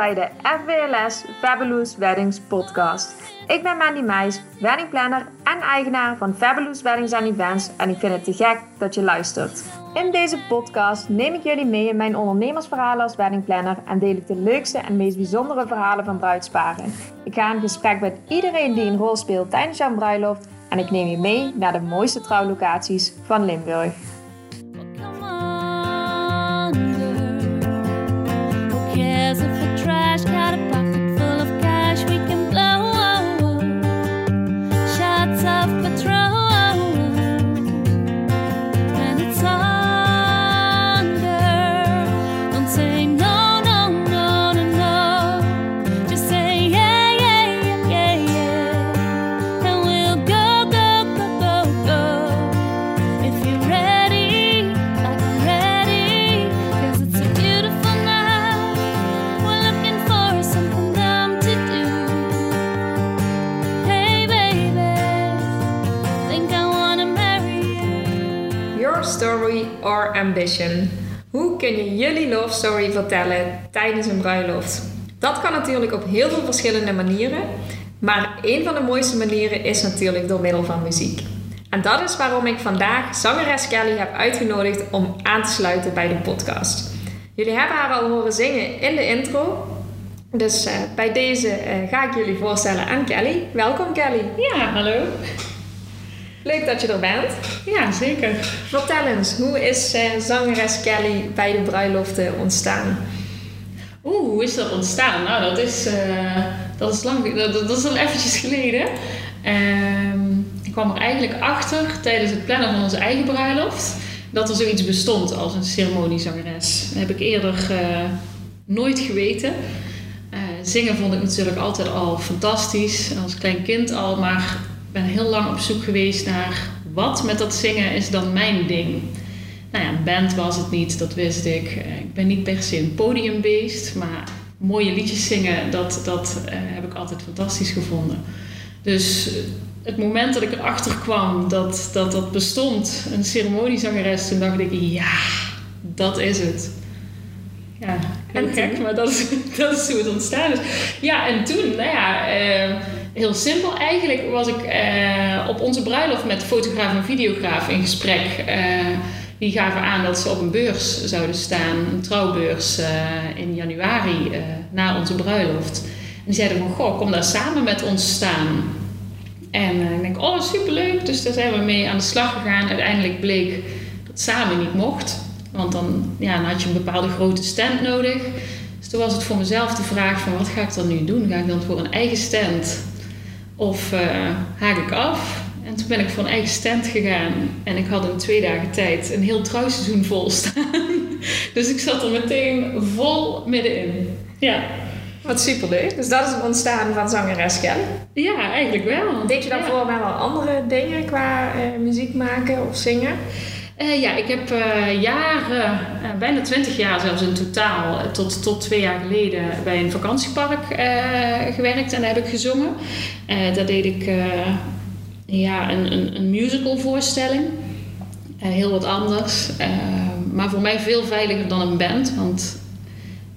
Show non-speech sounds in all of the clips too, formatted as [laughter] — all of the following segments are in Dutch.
Bij de FWLS Fabulous Weddings podcast. Ik ben Mandy Meijs, weddingplanner en eigenaar van Fabulous Weddings and Events en ik vind het te gek dat je luistert. In deze podcast neem ik jullie mee in mijn ondernemersverhalen als weddingplanner en deel ik de leukste en meest bijzondere verhalen van bruidsparen. Ik ga in gesprek met iedereen die een rol speelt tijdens jouw bruiloft en ik neem je mee naar de mooiste trouwlocaties van Limburg. If got a pocket full of cash we can blow? Oh, oh, oh. Shots of Patron. Ambition. Hoe kun je jullie love story vertellen tijdens een bruiloft? Dat kan natuurlijk op heel veel verschillende manieren, maar een van de mooiste manieren is natuurlijk door middel van muziek. En dat is waarom ik vandaag zangeres Kelly heb uitgenodigd om aan te sluiten bij de podcast. Jullie hebben haar al horen zingen in de intro. Dus eh, bij deze eh, ga ik jullie voorstellen aan Kelly. Welkom Kelly. Ja, hallo. Leuk dat je er bent. Ja, zeker. Vertel eens, hoe is eh, zangeres Kelly bij de bruiloften ontstaan? Oeh, hoe is dat ontstaan? Nou, dat is, eh, dat is lang, dat, dat is al eventjes geleden. Ehm, ik kwam er eigenlijk achter tijdens het plannen van onze eigen bruiloft dat er zoiets bestond als een ceremoniezangeres. Dat heb ik eerder eh, nooit geweten. Zingen vond ik natuurlijk altijd al fantastisch, als klein kind al, maar ben heel lang op zoek geweest naar wat met dat zingen is dan mijn ding. Nou ja, band was het niet, dat wist ik. Eh, Ik ben niet per se een podiumbeest, maar mooie liedjes zingen, dat, dat eh, heb ik altijd fantastisch gevonden. Dus het moment dat ik erachter kwam dat dat, dat bestond, een ceremoniezangeres, toen dacht ik, ja, dat is het. Ja, heel En gek, toen? maar dat is, [laughs] dat is hoe het ontstaan is. Ja, en toen, nou ja, eh, heel simpel. Eigenlijk was ik eh, op onze bruiloft met fotograaf en videograaf in gesprek. Eh, die gaven aan dat ze op een beurs zouden staan, een trouwbeurs eh, in januari na onze bruiloft. En die zeiden van, goh, kom daar samen met ons staan. En ik denk, oh superleuk. Dus daar zijn we mee aan de slag gegaan. Uiteindelijk bleek dat samen niet mocht. Want dan, ja, had je een bepaalde grote stand nodig. Dus toen was het voor mezelf de vraag van wat ga ik dan nu doen? Ga ik dan voor een eigen stand? Of eh, haak ik af? En toen ben ik voor een eigen stand gegaan. En ik had in twee dagen tijd een heel trouwseizoen vol staan. [laughs] Dus ik zat er meteen vol middenin. Ja, Wat superleuk. Dus dat is het ontstaan van zangeres Kelly. ja eigenlijk wel. Deed je daarvoor wel wel andere dingen qua eh, muziek maken of zingen? Eh, ja, ik heb eh, jaren, eh, bijna twintig jaar zelfs in totaal, tot, tot twee jaar geleden bij een vakantiepark gewerkt en daar heb ik gezongen. Daar deed ik ja, een, een, een musical voorstelling. Eh, heel wat anders. Maar voor mij veel veiliger dan een band. Want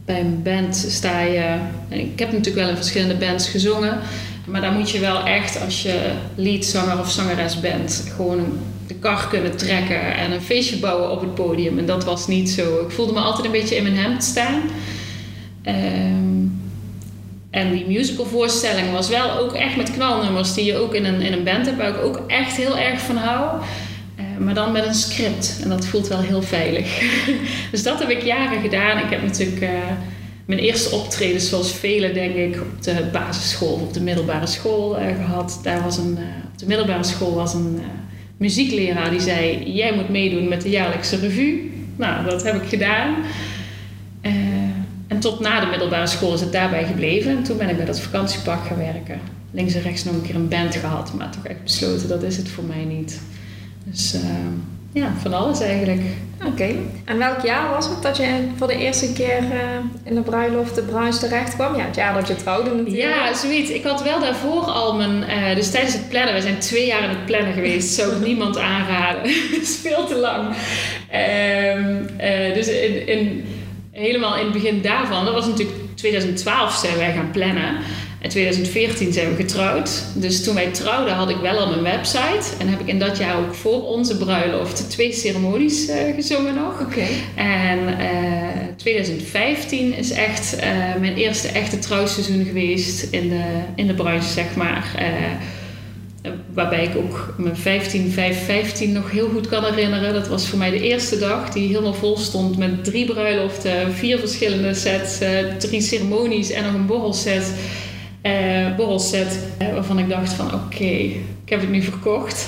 bij een band sta je. Ik heb natuurlijk wel in verschillende bands gezongen. Maar daar moet je wel echt, als je leadzanger of zangeres bent, gewoon de kar kunnen trekken en een feestje bouwen op het podium. En dat was niet zo. Ik voelde me altijd een beetje in mijn hemd staan. Ehm, en die musicalvoorstelling was wel ook echt met knalnummers die je ook in een, in een band hebt, waar ik ook echt heel erg van hou. Eh, maar dan met een script. En dat voelt wel heel veilig. [laughs] dus dat heb ik jaren gedaan. Ik heb natuurlijk eh, mijn eerste optredens, zoals velen denk ik, op de basisschool of op de middelbare school eh, gehad. Daar was een, op de middelbare school was een muziekleraar die zei: Jij moet meedoen met de jaarlijkse revue. Nou, dat heb ik gedaan. Eh, en tot na de middelbare school is het daarbij gebleven. En toen ben ik bij dat vakantiepark gaan werken. Links en rechts nog een keer een band gehad, maar toch echt besloten dat is het voor mij niet. Dus eh, ja, van alles eigenlijk. Oké. En welk jaar was het dat je voor de eerste keer eh, in de bruiloft de bruis terecht kwam? Ja, het jaar dat je trouwde natuurlijk. Ja, zoiets. Ik had wel daarvoor al mijn... eh, dus tijdens het plannen, we zijn twee jaar in het plannen geweest. Zou ik niemand [laughs] aanraden. [laughs] Dat is veel te lang. Ehm, eh, dus in, in helemaal in het begin daarvan, dat was natuurlijk 2012 zijn wij gaan plannen. In 2014 zijn we getrouwd. Dus toen wij trouwden had ik wel al mijn website. En heb ik in dat jaar ook voor onze bruiloft twee ceremonies eh, gezongen nog. Oké. En eh, 2015 is echt eh, mijn eerste echte trouwseizoen geweest in de, in de branche, zeg maar. Waarbij ik ook mijn 15, 5, 15 nog heel goed kan herinneren. Dat was voor mij de eerste dag die helemaal vol stond met drie bruiloften, vier verschillende sets, drie ceremonies en nog een borrelset. Eh borrelset waarvan ik dacht van oké, ik heb het nu verkocht.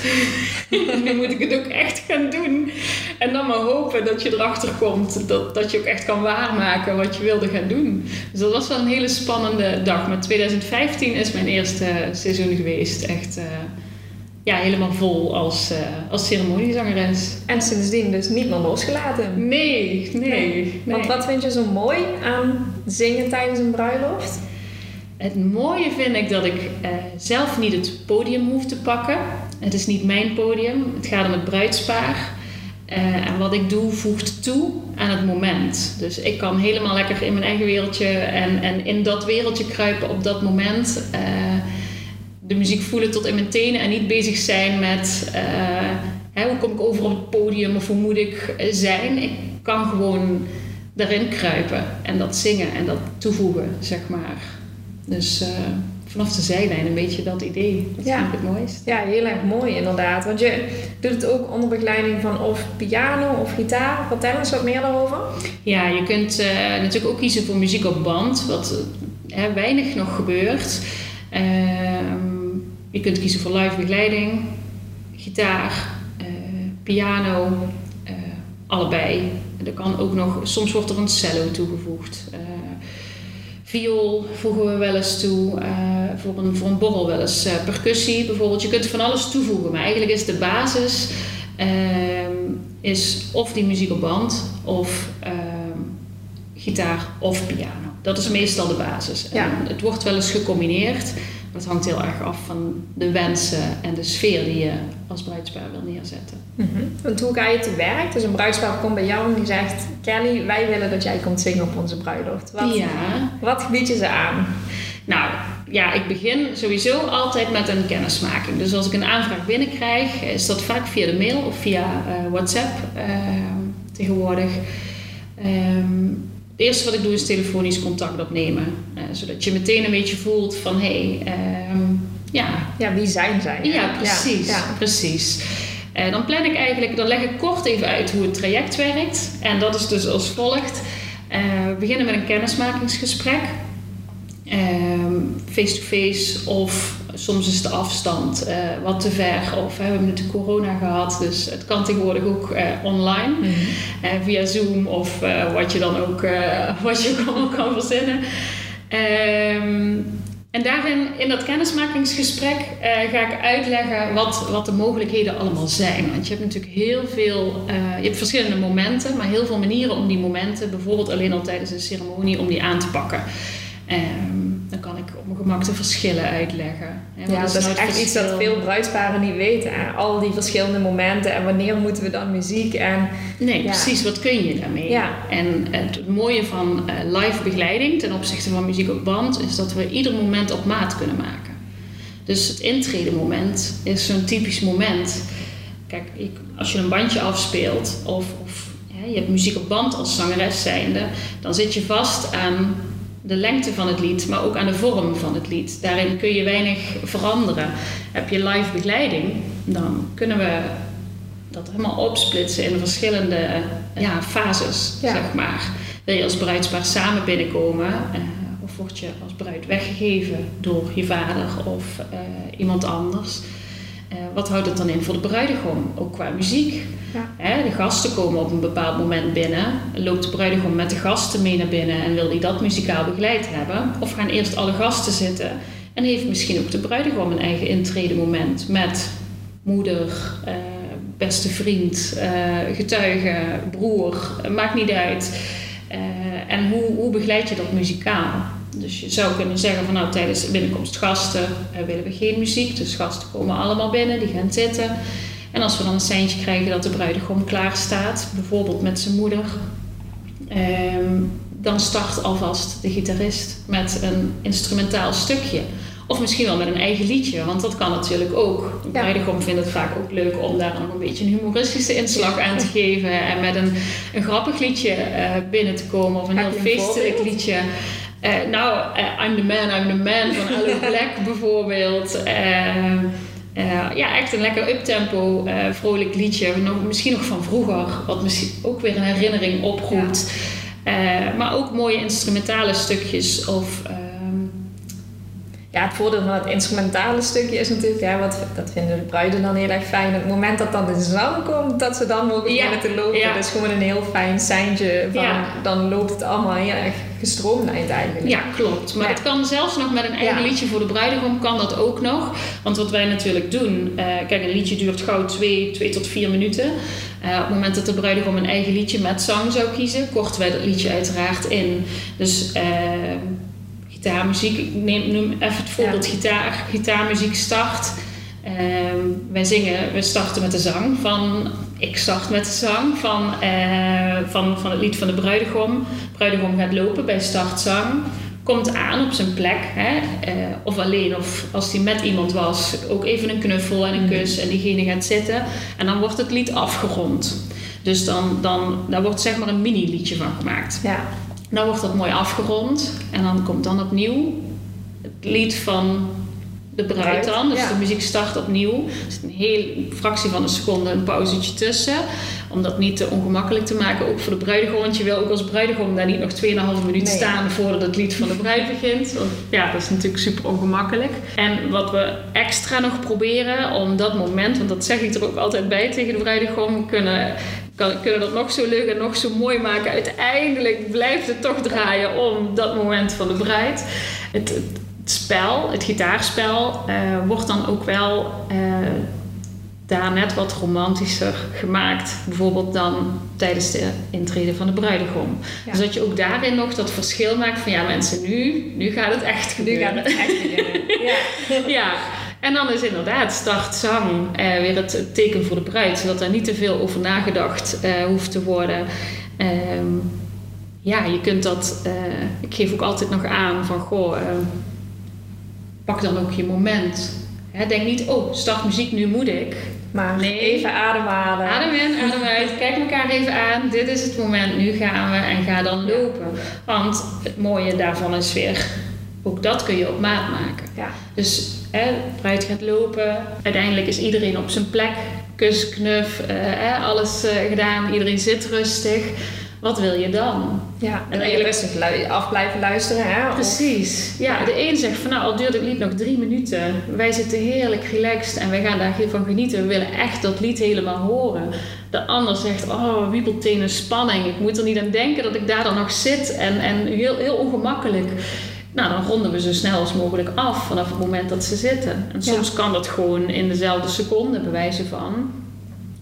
[laughs] nu moet ik het ook echt gaan doen. En dan maar hopen dat je erachter komt dat, dat je ook echt kan waarmaken wat je wilde gaan doen. Dus dat was wel een hele spannende dag. Maar 2015 is mijn eerste seizoen geweest. Echt eh, ja, helemaal vol als, eh, als ceremoniezangeres. En sindsdien dus niet meer losgelaten. Nee, nee, nee. Want wat vind je zo mooi aan zingen tijdens een bruiloft? Het mooie vind ik dat ik eh, zelf niet het podium hoef te pakken. Het is niet mijn podium, het gaat om het bruidspaar. Eh, en wat ik doe voegt toe aan het moment. Dus ik kan helemaal lekker in mijn eigen wereldje en, en in dat wereldje kruipen op dat moment. Eh, de muziek voelen tot in mijn tenen en niet bezig zijn met hè, hoe kom ik over op het podium of hoe moet ik zijn. Ik kan gewoon daarin kruipen en dat zingen en dat toevoegen, zeg maar. Dus eh, vanaf de zijlijn een beetje dat idee. Dat Ja. vind ik het mooist. Ja, heel erg mooi inderdaad. Want je doet het ook onder begeleiding van of piano of gitaar. Vertel eens wat meer daarover. Ja, je kunt eh, natuurlijk ook kiezen voor muziek op band, wat weinig nog gebeurt. Ehm, je kunt kiezen voor live begeleiding, gitaar, eh, piano, allebei. Er kan ook nog, soms wordt er een cello toegevoegd. Viool voegen we wel eens toe. eh, voor, een, voor een borrel wel eens eh, percussie bijvoorbeeld. Je kunt van alles toevoegen, maar eigenlijk is de basis ehm, is of die muziek op band of ehm, gitaar of piano. Dat is meestal de basis. En Ja. Het wordt wel eens gecombineerd. maar Het hangt heel erg af van de wensen en de sfeer die je als bruidspaar wil neerzetten. Want hoe ga je te werk? Dus een bruidspaar komt bij jou en die zegt... Kelly, wij willen dat jij komt zingen op onze bruiloft. Wat, Ja, wat bied je ze aan? Nou, ja, ik begin sowieso altijd met een kennismaking. Dus als ik een aanvraag binnenkrijg, is dat vaak via de mail of via eh, WhatsApp eh, tegenwoordig. Ehm, het eerste wat ik doe is telefonisch contact opnemen. eh, zodat je meteen een beetje voelt van, hé, hey, ehm, ja, Ja, wie zijn zij? ja, precies. Ja, precies. Eh, dan plan ik eigenlijk, dan leg ik kort even uit hoe het traject werkt. En dat is dus als volgt. Eh, we beginnen met een kennismakingsgesprek. Ehm, Face-to-face of soms is de afstand eh, wat te ver. Of we hebben natuurlijk corona gehad, dus het kan tegenwoordig ook online. Mhm. Via Zoom of wat je dan ook, [laughs] wat je ook allemaal kan verzinnen. Ehm, en daarin, in dat kennismakingsgesprek, eh, ga ik uitleggen wat, wat de mogelijkheden allemaal zijn. Want je hebt natuurlijk heel veel, eh, je hebt verschillende momenten, maar heel veel manieren om die momenten, bijvoorbeeld alleen al tijdens een ceremonie, om die aan te pakken. Ehm, gemak de verschillen uitleggen. Hè, Ja, dat is echt iets dat veel bruidsparen niet weten. hè. Al die verschillende momenten en wanneer moeten we dan muziek en... Nee, Ja. precies. Wat kun je daarmee? Ja. En het mooie van eh, live begeleiding ten opzichte van muziek op band is dat we ieder moment op maat kunnen maken. Dus het intredemoment is zo'n typisch moment. Kijk, ik- als je een bandje afspeelt of, of ja, je hebt muziek op band als zangeres zijnde, dan zit je vast aan de lengte van het lied, maar ook aan de vorm van het lied. Daarin kun je weinig veranderen. Heb je live begeleiding, dan kunnen we dat helemaal opsplitsen in verschillende eh, ja, fases, Ja. zeg maar. Wil je als bruidspaar samen binnenkomen eh, of word je als bruid weggegeven door je vader of eh, iemand anders? Eh, wat houdt het dan in voor de bruidegom, ook qua muziek? Ja. Hè, de gasten komen op een bepaald moment binnen. Loopt de bruidegom met de gasten mee naar binnen en wil die dat muzikaal begeleid hebben? Of gaan eerst alle gasten zitten en heeft misschien ook de bruidegom een eigen intredemoment met moeder, eh, beste vriend, eh, getuige, broer, maakt niet uit. Eh, en hoe, hoe begeleid je dat muzikaal? Dus je zou kunnen zeggen van nou tijdens de binnenkomst gasten eh, willen we geen muziek. Dus gasten komen allemaal binnen, die gaan zitten. En als we dan een seintje krijgen dat de bruidegom klaar staat, bijvoorbeeld met zijn moeder, ehm, dan start alvast de gitarist met een instrumentaal stukje. Of misschien wel met een eigen liedje, want dat kan natuurlijk ook. De bruidegom vindt het vaak ook leuk om daar nog een beetje een humoristische inslag aan te geven. En met een, een grappig liedje eh, binnen te komen of een heel feestelijk liedje. Eh, nou, eh, I'm the man, I'm the man van Alan [laughs] Black bijvoorbeeld. Eh, ja, echt een lekker uptempo, vrolijk liedje. Nog, misschien nog van vroeger, wat misschien ook weer een herinnering oproept. Maar ook mooie instrumentale stukjes of... Ja, het voordeel van het instrumentale stukje is natuurlijk, ja, wat, dat vinden de bruiden dan heel erg fijn. Op het moment dat dan de zang komt, dat ze dan mogen Ja, beginnen te lopen. ja. Dat is gewoon een heel fijn seintje van, Ja. dan loopt het allemaal heel erg gestroomlijnd eigenlijk. Ja, klopt. Maar het kan zelfs nog met een eigen liedje voor de bruidegom, kan dat ook nog. Want wat wij natuurlijk doen, eh, kijk, een liedje duurt gauw twee, twee tot vier minuten. Eh, op het moment dat de bruidegom een eigen liedje met zang zou kiezen, korten wij dat liedje uiteraard in. Dus eh, gitaarmuziek, ik neem, noem even het voorbeeld gitaar, gitaarmuziek start. Ehm, wij zingen, we starten met de zang van, ik start met de zang van, eh, van, van het lied van de bruidegom. Bruidegom gaat lopen bij startzang, komt aan op zijn plek, hè, eh, of alleen, of als hij met iemand was, ook even een knuffel en een kus en diegene gaat zitten. En dan wordt het lied afgerond. Dus dan, dan daar wordt zeg maar een mini-liedje van gemaakt. Ja. Dan wordt dat mooi afgerond en dan komt dan opnieuw het lied van de bruid dan. Dus ja. de muziek start opnieuw. Er zit een heel fractie van een seconde een pauzetje tussen. Om dat niet te ongemakkelijk te maken, ook voor de bruidegom. Want je wil ook als bruidegom daar niet nog 2,5 minuut Nee. staan voordat het lied van de bruid begint. Want ja, dat is natuurlijk super ongemakkelijk. En wat we extra nog proberen om dat moment, want dat zeg ik er ook altijd bij tegen de bruidegom, kunnen kan, kunnen dat nog zo leuk en nog zo mooi maken. Uiteindelijk blijft het toch draaien om dat moment van de bruid. Het, het, het spel, het gitaarspel, eh, wordt dan ook wel eh, daar net wat romantischer gemaakt. Bijvoorbeeld dan tijdens de intrede van de bruidegom. Ja. Dus dat je ook daarin nog dat verschil maakt van ja mensen, nu, nu gaat het echt Nu gebeuren. gaat het echt beginnen. [laughs] Ja. Ja, en dan is inderdaad start zang eh, weer het, het teken voor de bruid, zodat daar niet te veel over nagedacht eh, hoeft te worden. Ehm, ja, je kunt dat. eh, ik geef ook altijd nog aan van goh, ehm, pak dan ook je moment. Hè, denk niet, oh, start muziek, nu moet ik. Maar Nee. even ademhalen. Adem in, adem uit, [laughs] kijk elkaar even aan. Dit is het moment, nu gaan we en ga dan lopen. Want het mooie daarvan is weer, ook dat kun je op maat maken. Ja. Dus hè, bruid gaat lopen. Uiteindelijk is iedereen op zijn plek. Kus, knuf, eh, hè, alles eh, gedaan. Iedereen zit rustig. Wat wil je dan? Ja, en eigenlijk- rustig af blijven luisteren. Hè? Of- Precies. Ja, de een zegt van nou, al duurt het lied nog drie minuten. Wij zitten heerlijk relaxed en wij gaan daarvan genieten. We willen echt dat lied helemaal horen. De ander zegt, oh, wiebelteen een spanning. Ik moet er niet aan denken dat ik daar dan nog zit. En, en heel, heel ongemakkelijk. Nou, dan ronden we zo snel als mogelijk af vanaf het moment dat ze zitten. En Ja. soms kan dat gewoon in dezelfde seconde, bij wijze van.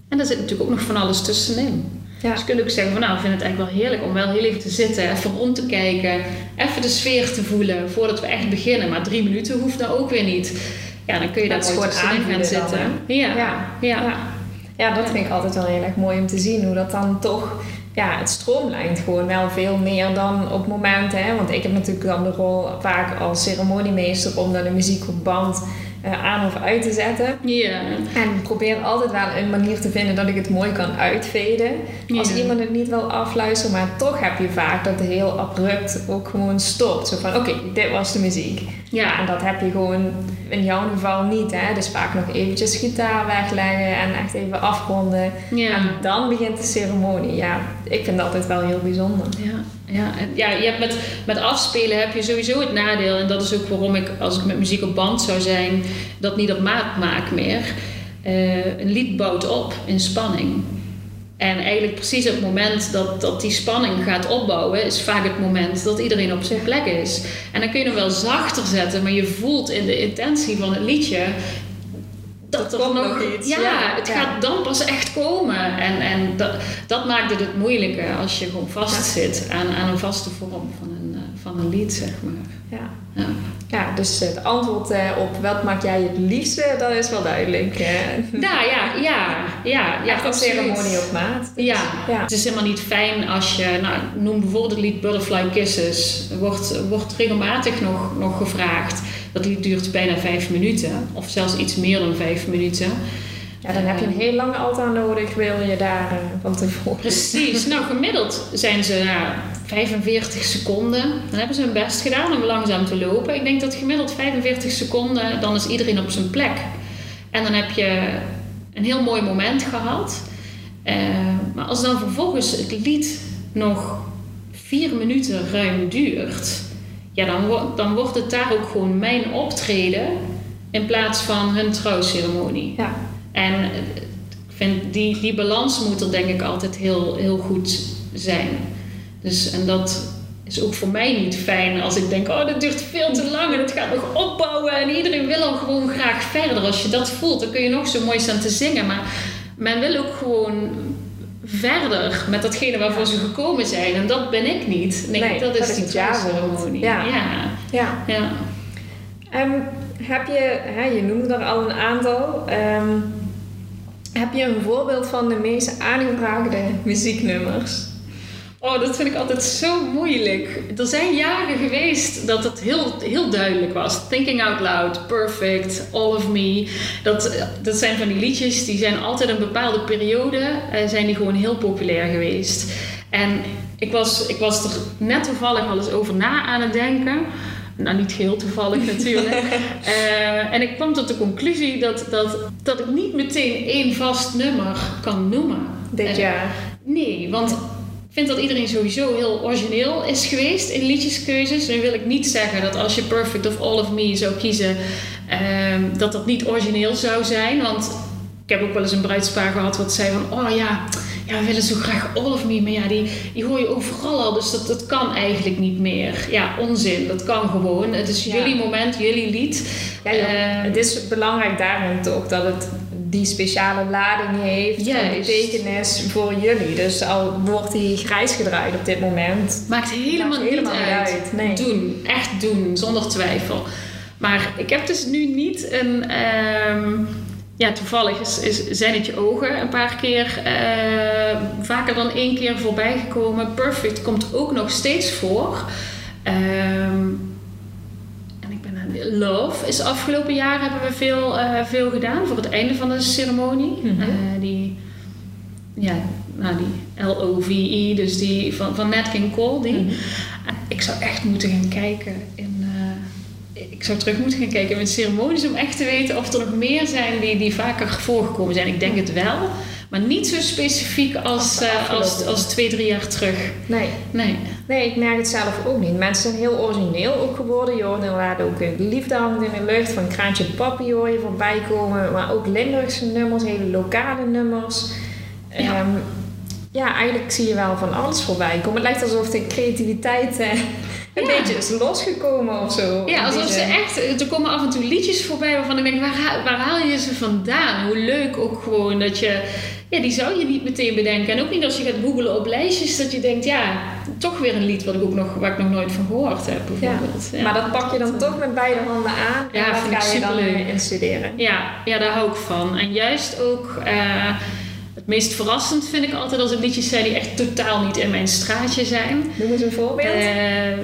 En daar zit natuurlijk ook nog van alles tussenin. Ja. Dus kun je ook zeggen van nou, ik vind het eigenlijk wel heerlijk om wel heel even te zitten, even rond te kijken, even de sfeer te voelen voordat we echt beginnen. Maar drie minuten hoeft dan ook weer niet. Ja, dan kun je daar gewoon tussenin gaan dan, zitten. Ja. Ja. Ja. Ja, dat vind ik altijd wel heel erg mooi om te zien. Hoe dat dan toch... Ja, het stroomlijnt gewoon wel veel meer dan op momenten. Hè? Want ik heb natuurlijk dan de rol vaak als ceremoniemeester... om dan de muziek op band aan of uit te zetten. En probeer altijd wel een manier te vinden dat ik het mooi kan uitveden. Als iemand het niet wil afluisteren, maar toch heb je vaak dat het heel abrupt ook gewoon stopt. Zo van, oké, dit was de muziek. Ja. En dat heb je gewoon in jouw geval niet. Hè? Dus vaak nog eventjes gitaar wegleggen en echt even afronden. En dan begint de ceremonie. Ja, ik vind dat altijd wel heel bijzonder. Ja, ja, ja je hebt met, met afspelen heb je sowieso het nadeel. En dat is ook waarom ik, als ik met muziek op band zou zijn, dat niet op maat maak meer. Eh, een lied bouwt op in spanning. En eigenlijk precies het moment dat, dat die spanning gaat opbouwen, is vaak het moment dat iedereen op zijn plek is. En dan kun je hem wel zachter zetten, maar je voelt in de intentie van het liedje dat, er nog iets, Ja, ja, het ja. gaat dan pas echt komen. En, en dat, dat maakt het het moeilijke als je gewoon vastzit aan, aan een vaste vorm van een, eh, van een lied, zeg maar. Ja. Ja. ja, dus het antwoord eh, op wat maak jij het liefste, dat is wel duidelijk. eh. Nou ja, ja, ja, ja, een ceremonie op maat. Ja. Ja. het is helemaal niet fijn als je, nou, noem bijvoorbeeld het lied Butterfly Kisses, wordt, wordt regelmatig nog, nog gevraagd. Dat lied duurt bijna vijf minuten, of zelfs iets meer dan vijf minuten. Ja, dan heb je een heel lange altaar nodig, wil je daar eh, van tevoren. Precies, [laughs] nou gemiddeld zijn ze ja, 45 seconden. Dan hebben ze hun best gedaan om langzaam te lopen. Ik denk dat gemiddeld 45 seconden, dan is iedereen op zijn plek. En dan heb je een heel mooi moment gehad. Eh, maar als dan vervolgens het lied nog vier minuten ruim duurt, ja, dan, dan wordt het daar ook gewoon mijn optreden in plaats van hun trouwceremonie. Ja. En eh, ik vind die, die balans moet er denk ik altijd heel, heel goed zijn. Dus, en dat is ook voor mij niet fijn als ik denk, oh dat duurt veel te lang en het gaat nog opbouwen en iedereen wil al gewoon graag verder. Als je dat voelt, dan kun je nog zo mooi staan te zingen. Maar men wil ook gewoon verder met datgene waarvoor ze gekomen zijn. En dat ben ik niet. Nee, Nee, dat is dat is die trouwceremonie. Ja. ja. ja. Ehm, heb je, hè, je noemde er al een aantal. Ehm, heb je een voorbeeld van de meest aangevraagde muzieknummers? Oh, dat vind ik altijd zo moeilijk. Er zijn jaren geweest dat het heel, heel duidelijk was. Thinking Out Loud, Perfect, All of Me. Dat, dat zijn van die liedjes die zijn altijd een bepaalde periode eh, zijn die gewoon heel populair geweest. En ik was, ik was er net toevallig al eens over na aan het denken. Nou, niet geheel toevallig [laughs] natuurlijk. Eh, en ik kwam tot de conclusie dat, dat, dat ik niet meteen één vast nummer kan noemen. Dit jaar. Nee, want vind dat iedereen sowieso heel origineel is geweest in liedjeskeuzes. Nu wil ik niet zeggen dat als je Perfect of All of Me zou kiezen, ehm, dat dat niet origineel zou zijn. Want ik heb ook wel eens een bruidspaar gehad wat zei van, oh ja, ja we willen zo graag All of Me, maar ja, die, die hoor je overal al, dus dat, dat kan eigenlijk niet meer. Ja, onzin, dat kan gewoon. Het is Ja. jullie moment, jullie lied. Ja, joh, Eh, het is belangrijk daarom toch dat het die speciale lading heeft. en Juist. betekenis voor jullie. Dus al wordt die grijs gedraaid op dit moment. Maakt helemaal, Maakt helemaal niet uit, nee. Doen, echt doen, zonder twijfel. Maar ik heb dus nu niet een. ehm, ja, toevallig is, is Zijn het je ogen een paar keer, eh, vaker dan één keer voorbij gekomen. Perfect komt ook nog steeds voor. Ehm, en ik ben aan Love is afgelopen jaar hebben we veel, eh, veel gedaan voor het einde van de ceremonie. Mhm. Eh, die, ja, nou die L-O-V-E, dus die van, van Nat King Cole. Die. Mhm. Ik zou echt moeten gaan kijken in. eh, ik zou terug moeten gaan kijken in mijn ceremonies om echt te weten of er nog meer zijn die, die vaker voorgekomen zijn. Ik denk het wel, maar niet zo specifiek als, Als eh, als, afgelopen. als twee, drie jaar terug. Nee. Nee. Nee, ik merk het zelf ook niet. Mensen zijn heel origineel ook geworden. Je hoort inderdaad ook eh, Liefde hangt in de lucht. Van Kraantje Papi hoor je voorbij komen. Maar ook Limburgse nummers, hele lokale nummers. Ja. Ja. ja, eigenlijk zie je wel van alles voorbij komen. Het lijkt alsof de creativiteit eh, een Ja. beetje is losgekomen of zo. Ja, In alsof ze echt. Er komen af en toe liedjes voorbij waarvan ik denk, waar, haal- waar haal je ze vandaan? Hoe leuk ook gewoon dat je. Ja, die zou je niet meteen bedenken. En ook niet als je gaat googlen op lijstjes, dat je denkt, ja, toch weer een lied wat ik ook nog, waar ik nog nooit van gehoord heb, bijvoorbeeld. Ja. Maar dat pak je dan toch met beide handen aan. Ja, en dat vind ik ga je dan eh, instuderen. Ja, ja, daar hou ik van. En juist ook. eh, het meest verrassend vind ik altijd als het liedjes zijn die echt totaal niet in mijn straatje zijn. Noem eens een voorbeeld. Eh,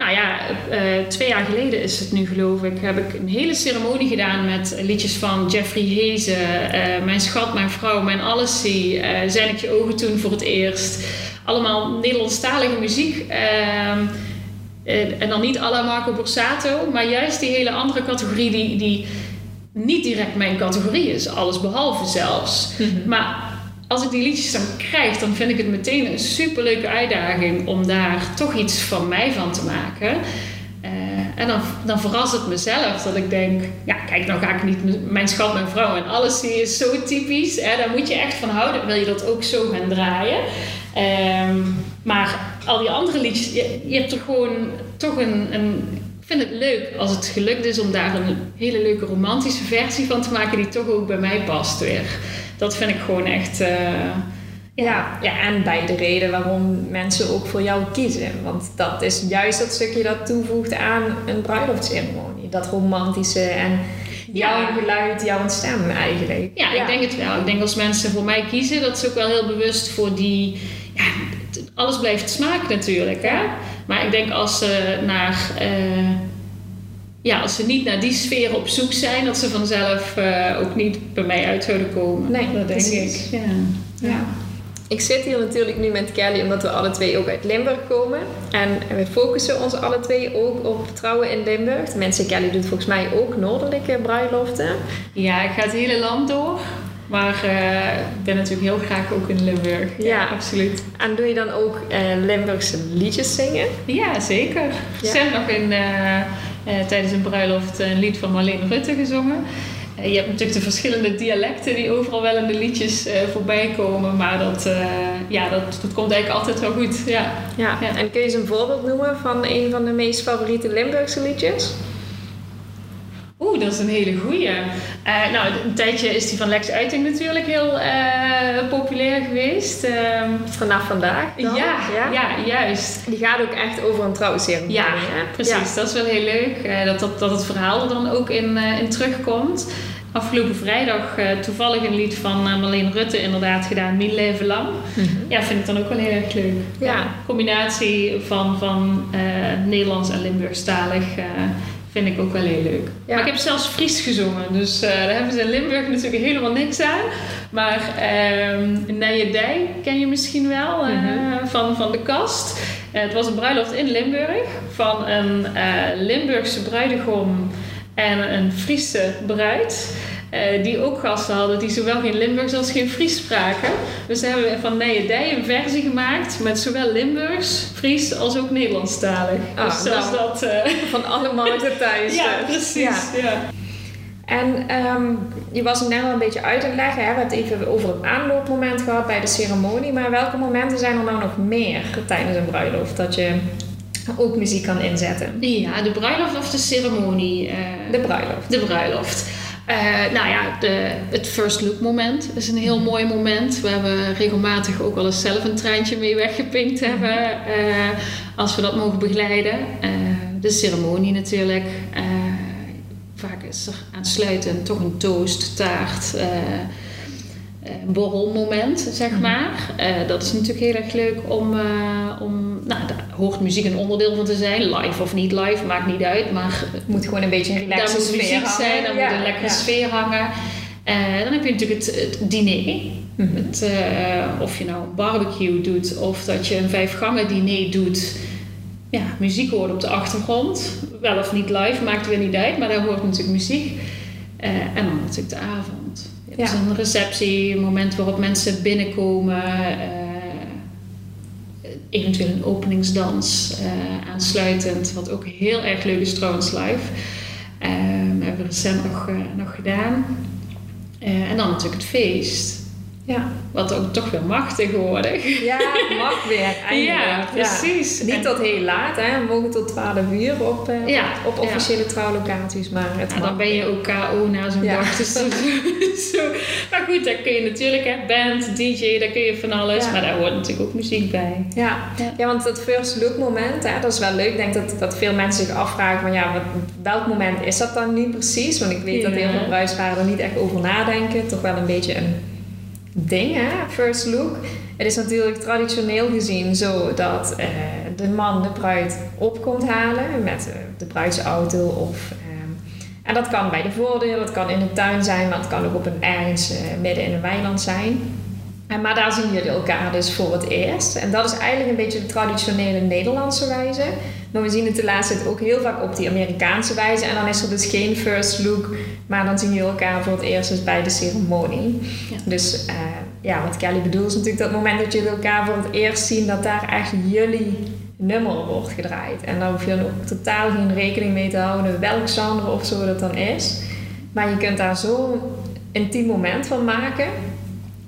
nou ja, eh, twee jaar geleden is het nu geloof ik, heb ik een hele ceremonie gedaan met liedjes van Jeffrey Hezen, eh, Mijn Schat, Mijn Vrouw, Mijn Allessie, eh Zijn ik je ogen toen voor het eerst. Allemaal Nederlandstalige muziek. Ehm, eh, en dan niet à la Marco Borsato, maar juist die hele andere categorie die, die niet direct mijn categorie is, alles behalve zelfs. Maar als ik die liedjes dan krijg, dan vind ik het meteen een superleuke uitdaging om daar toch iets van mij van te maken. Eh, en dan, dan verrast het mezelf dat ik denk, ja kijk, nou ga ik niet mijn schat, mijn vrouw en alles die is zo typisch. Hè, daar moet je echt van houden, wil je dat ook zo gaan draaien. Ehm, maar al die andere liedjes, je, je hebt er gewoon toch een, een ik vind het leuk als het gelukt is om daar een hele leuke romantische versie van te maken die toch ook bij mij past weer. Dat vind ik gewoon echt. eh, Ja, ja, en bij de reden waarom mensen ook voor jou kiezen. Want dat is juist dat stukje dat toevoegt aan een bruiloftsceremonie. dat romantische en Ja. jouw geluid, jouw stem eigenlijk. Ja, ik denk het wel. Ik denk als mensen voor mij kiezen, dat ze ook wel heel bewust voor die. Ja, alles blijft smaak natuurlijk, hè? Maar ik denk als ze naar. eh, ja, als ze niet naar die sfeer op zoek zijn, dat ze vanzelf eh, ook niet bij mij uit zouden komen. Nee, dat denk precies. ik. Ja. Ja. Ik zit hier natuurlijk nu met Kelly omdat we alle twee ook uit Limburg komen. En we focussen ons alle twee ook op trouwen in Limburg. Tenminste, Kelly doet volgens mij ook noordelijke bruiloften. ja, ik ga het hele land door. Maar eh, ik ben natuurlijk heel graag ook in Limburg. Ja. absoluut. En doe je dan ook eh, Limburgse liedjes zingen? Ja, zeker. Ja. Nog in, tijdens een bruiloft een lied van Marlene Rutte gezongen. Eh, je hebt natuurlijk de verschillende dialecten die overal wel in de liedjes eh, voorbij komen. Maar dat, eh, ja, dat, dat komt eigenlijk altijd wel goed. Ja. Ja. Ja. En kun je eens een voorbeeld noemen van een van de meest favoriete Limburgse liedjes? Oeh, dat is een hele goeie. Eh, nou, een tijdje is die van Lex Uiting natuurlijk heel eh, populair geweest. Ehm, Vanaf vandaag ja, ja, juist. Die gaat ook echt over een trouwceremonie, Ja, precies. Dat is wel heel leuk. eh, dat, dat, dat het verhaal er dan ook in, in terugkomt. Afgelopen vrijdag toevallig een lied van Marleen Rutte inderdaad gedaan, Mien Leven Lang. Mhm. Ja, vind ik dan ook wel heel erg leuk. Ja. Combinatie van, van Nederlands en Limburgstalig vind ik ook wel heel leuk. Ja. Maar ik heb zelfs Fries gezongen, dus eh, daar hebben ze in Limburg natuurlijk helemaal niks aan. Maar ehm Nijedij ken je misschien wel eh, Mhm. van, van de kast. Eh, het was een bruiloft in Limburg van een Limburgse bruidegom en een Friese bruid. Eh, die ook gasten hadden die zowel geen Limburgs als geen Fries spraken. Dus daar hebben we van Nijedij een versie gemaakt met zowel Limburgs, Fries als ook Nederlandstalig. Ah, dus zelfs nou. dat... eh, Van alle markten thuis. [laughs] ja, dus. precies. Ja. Ja. En ehm, je was het net al een beetje uit te leggen. Hè? We hebben het even over het aanloopmoment gehad bij de ceremonie. Maar welke momenten zijn er nou nog meer tijdens een bruiloft dat je ook muziek kan inzetten? Ja, de bruiloft of de ceremonie? eh, De bruiloft. De bruiloft. Eh, nou ja, de, het first look moment is een heel mooi moment. Waar we regelmatig ook wel eens zelf een treintje mee weggepinkt hebben. eh, als we dat mogen begeleiden. Eh, de ceremonie natuurlijk. Vaak is er aansluitend toch een toast, taart. borrelmoment, zeg Mhm. maar. Dat is natuurlijk heel erg leuk om, om... Nou, daar hoort muziek een onderdeel van te zijn. Live of niet live, maakt niet uit. Maar Het moet gewoon een beetje een daar relaxe moet sfeer muziek hangen. zijn, daar Ja, moet een lekkere ja. sfeer hangen. Eh, dan heb je natuurlijk het, het diner. Mhm. Het, eh, of je nou een barbecue doet of dat je een vijfgangen diner doet. Ja, muziek hoort op de achtergrond. Wel of niet live, maakt weer niet uit, maar daar hoort natuurlijk muziek. Eh, en dan natuurlijk de avond. Je hebt Ja. een receptie, een moment waarop mensen binnenkomen. Eh, eventueel een openingsdans eh, aansluitend, wat ook heel erg leuk is trouwens live. Ehm hebben we recent nog, eh, nog gedaan. Eh, en dan natuurlijk het feest. Ja. Wat ook toch weer mag tegenwoordig. ja, mag weer. [laughs] Eindelijk. Ja, precies. Niet tot heel laat, hè. We mogen tot 12 uur op, eh, Ja, op ja. officiële trouwlocaties, maar het En mag dan ben je ook KO na zo'n dag. Dus [laughs] zo. Maar goed, daar kun je natuurlijk, hè, band, DJ, daar kun je van alles. Maar daar hoort natuurlijk ook muziek bij. Ja. Ja. Want dat first look moment, hè, dat is wel leuk. Ik denk dat, dat veel mensen zich afvragen van ja, wat, welk moment is dat dan nu precies? Want ik weet dat heel veel bruidsparen er niet echt over nadenken. Toch wel een beetje een ding, hè, first look. Het is natuurlijk traditioneel gezien zo dat eh, de man de bruid op komt halen met eh, de bruidsauto of... ehm, en dat kan bij de voordeur, dat kan in de tuin zijn, maar het kan ook op een ergens eh, midden in een weiland zijn. En, maar daar zien jullie elkaar dus voor het eerst. En dat is eigenlijk een beetje de traditionele Nederlandse wijze. Maar we zien het de laatste tijd ook heel vaak op die Amerikaanse wijze. En dan is er dus geen first look, maar dan zien jullie elkaar voor het eerst dus bij de ceremonie. Ja. Dus eh, ja, wat Kelly bedoelt is natuurlijk dat moment dat jullie elkaar voor het eerst zien, dat daar echt jullie nummer wordt gedraaid. En daar hoef je dan ook totaal geen rekening mee te houden welk genre of zo dat dan is. Maar je kunt daar zo'n intiem moment van maken.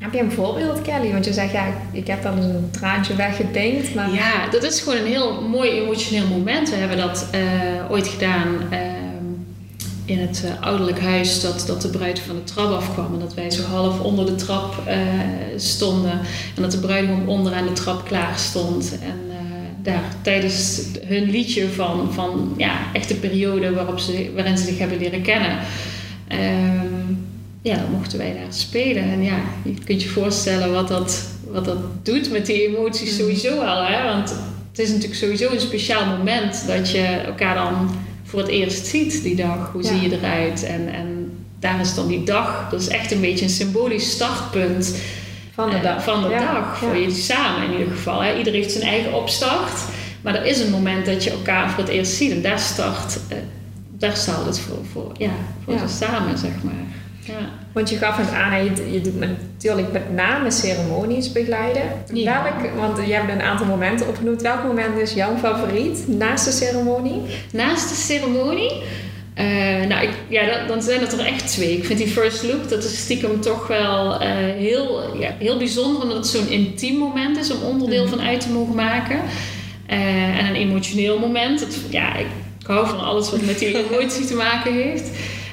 Heb je een voorbeeld, Kelly? Want je zegt, ja, ik heb eens een traantje weggepinkt, maar... Ja, dat is gewoon een heel mooi emotioneel moment. We hebben dat eh, ooit gedaan ehm, in het eh, ouderlijk huis, dat, dat de bruid van de trap afkwam en dat wij zo half onder de trap eh, stonden en dat de bruidegom onderaan de trap klaar stond. En daar tijdens hun liedje van, van ja, echt de periode waarop ze, waarin ze zich hebben leren kennen. Ehm, ja, dan mochten wij daar spelen. En ja, je kunt je voorstellen wat dat, wat dat doet met die emoties Mhm. sowieso al. Hè? Want het is natuurlijk sowieso een speciaal moment dat je elkaar dan voor het eerst ziet die dag. Hoe Ja. zie je eruit? En, en daar is dan die dag, dat is echt een beetje een symbolisch startpunt Van de eh, dag. van de Ja, dag. Voor ja. jullie samen in ieder geval. Hè? Ieder heeft zijn eigen opstart. Maar er is een moment dat je elkaar voor het eerst ziet. En daar start, eh, daar staat het voor, voor, ja, voor ze samen, zeg maar. Ja. Want je gaf het aan, je, je doet natuurlijk met name ceremonies begeleiden. Ja. Welk, want je hebt een aantal momenten opgenoemd. Welk moment is jouw favoriet naast de ceremonie? Naast de ceremonie, eh, nou, ik, ja, dat- dan zijn het er echt twee. Ik vind die first look, dat is stiekem toch wel eh, heel, ja, heel bijzonder, omdat het zo'n intiem moment is om onderdeel Mhm. van uit te mogen maken. Eh, en een emotioneel moment. Ja, ik, ik hou van alles wat met die [laughs] emotie te maken heeft.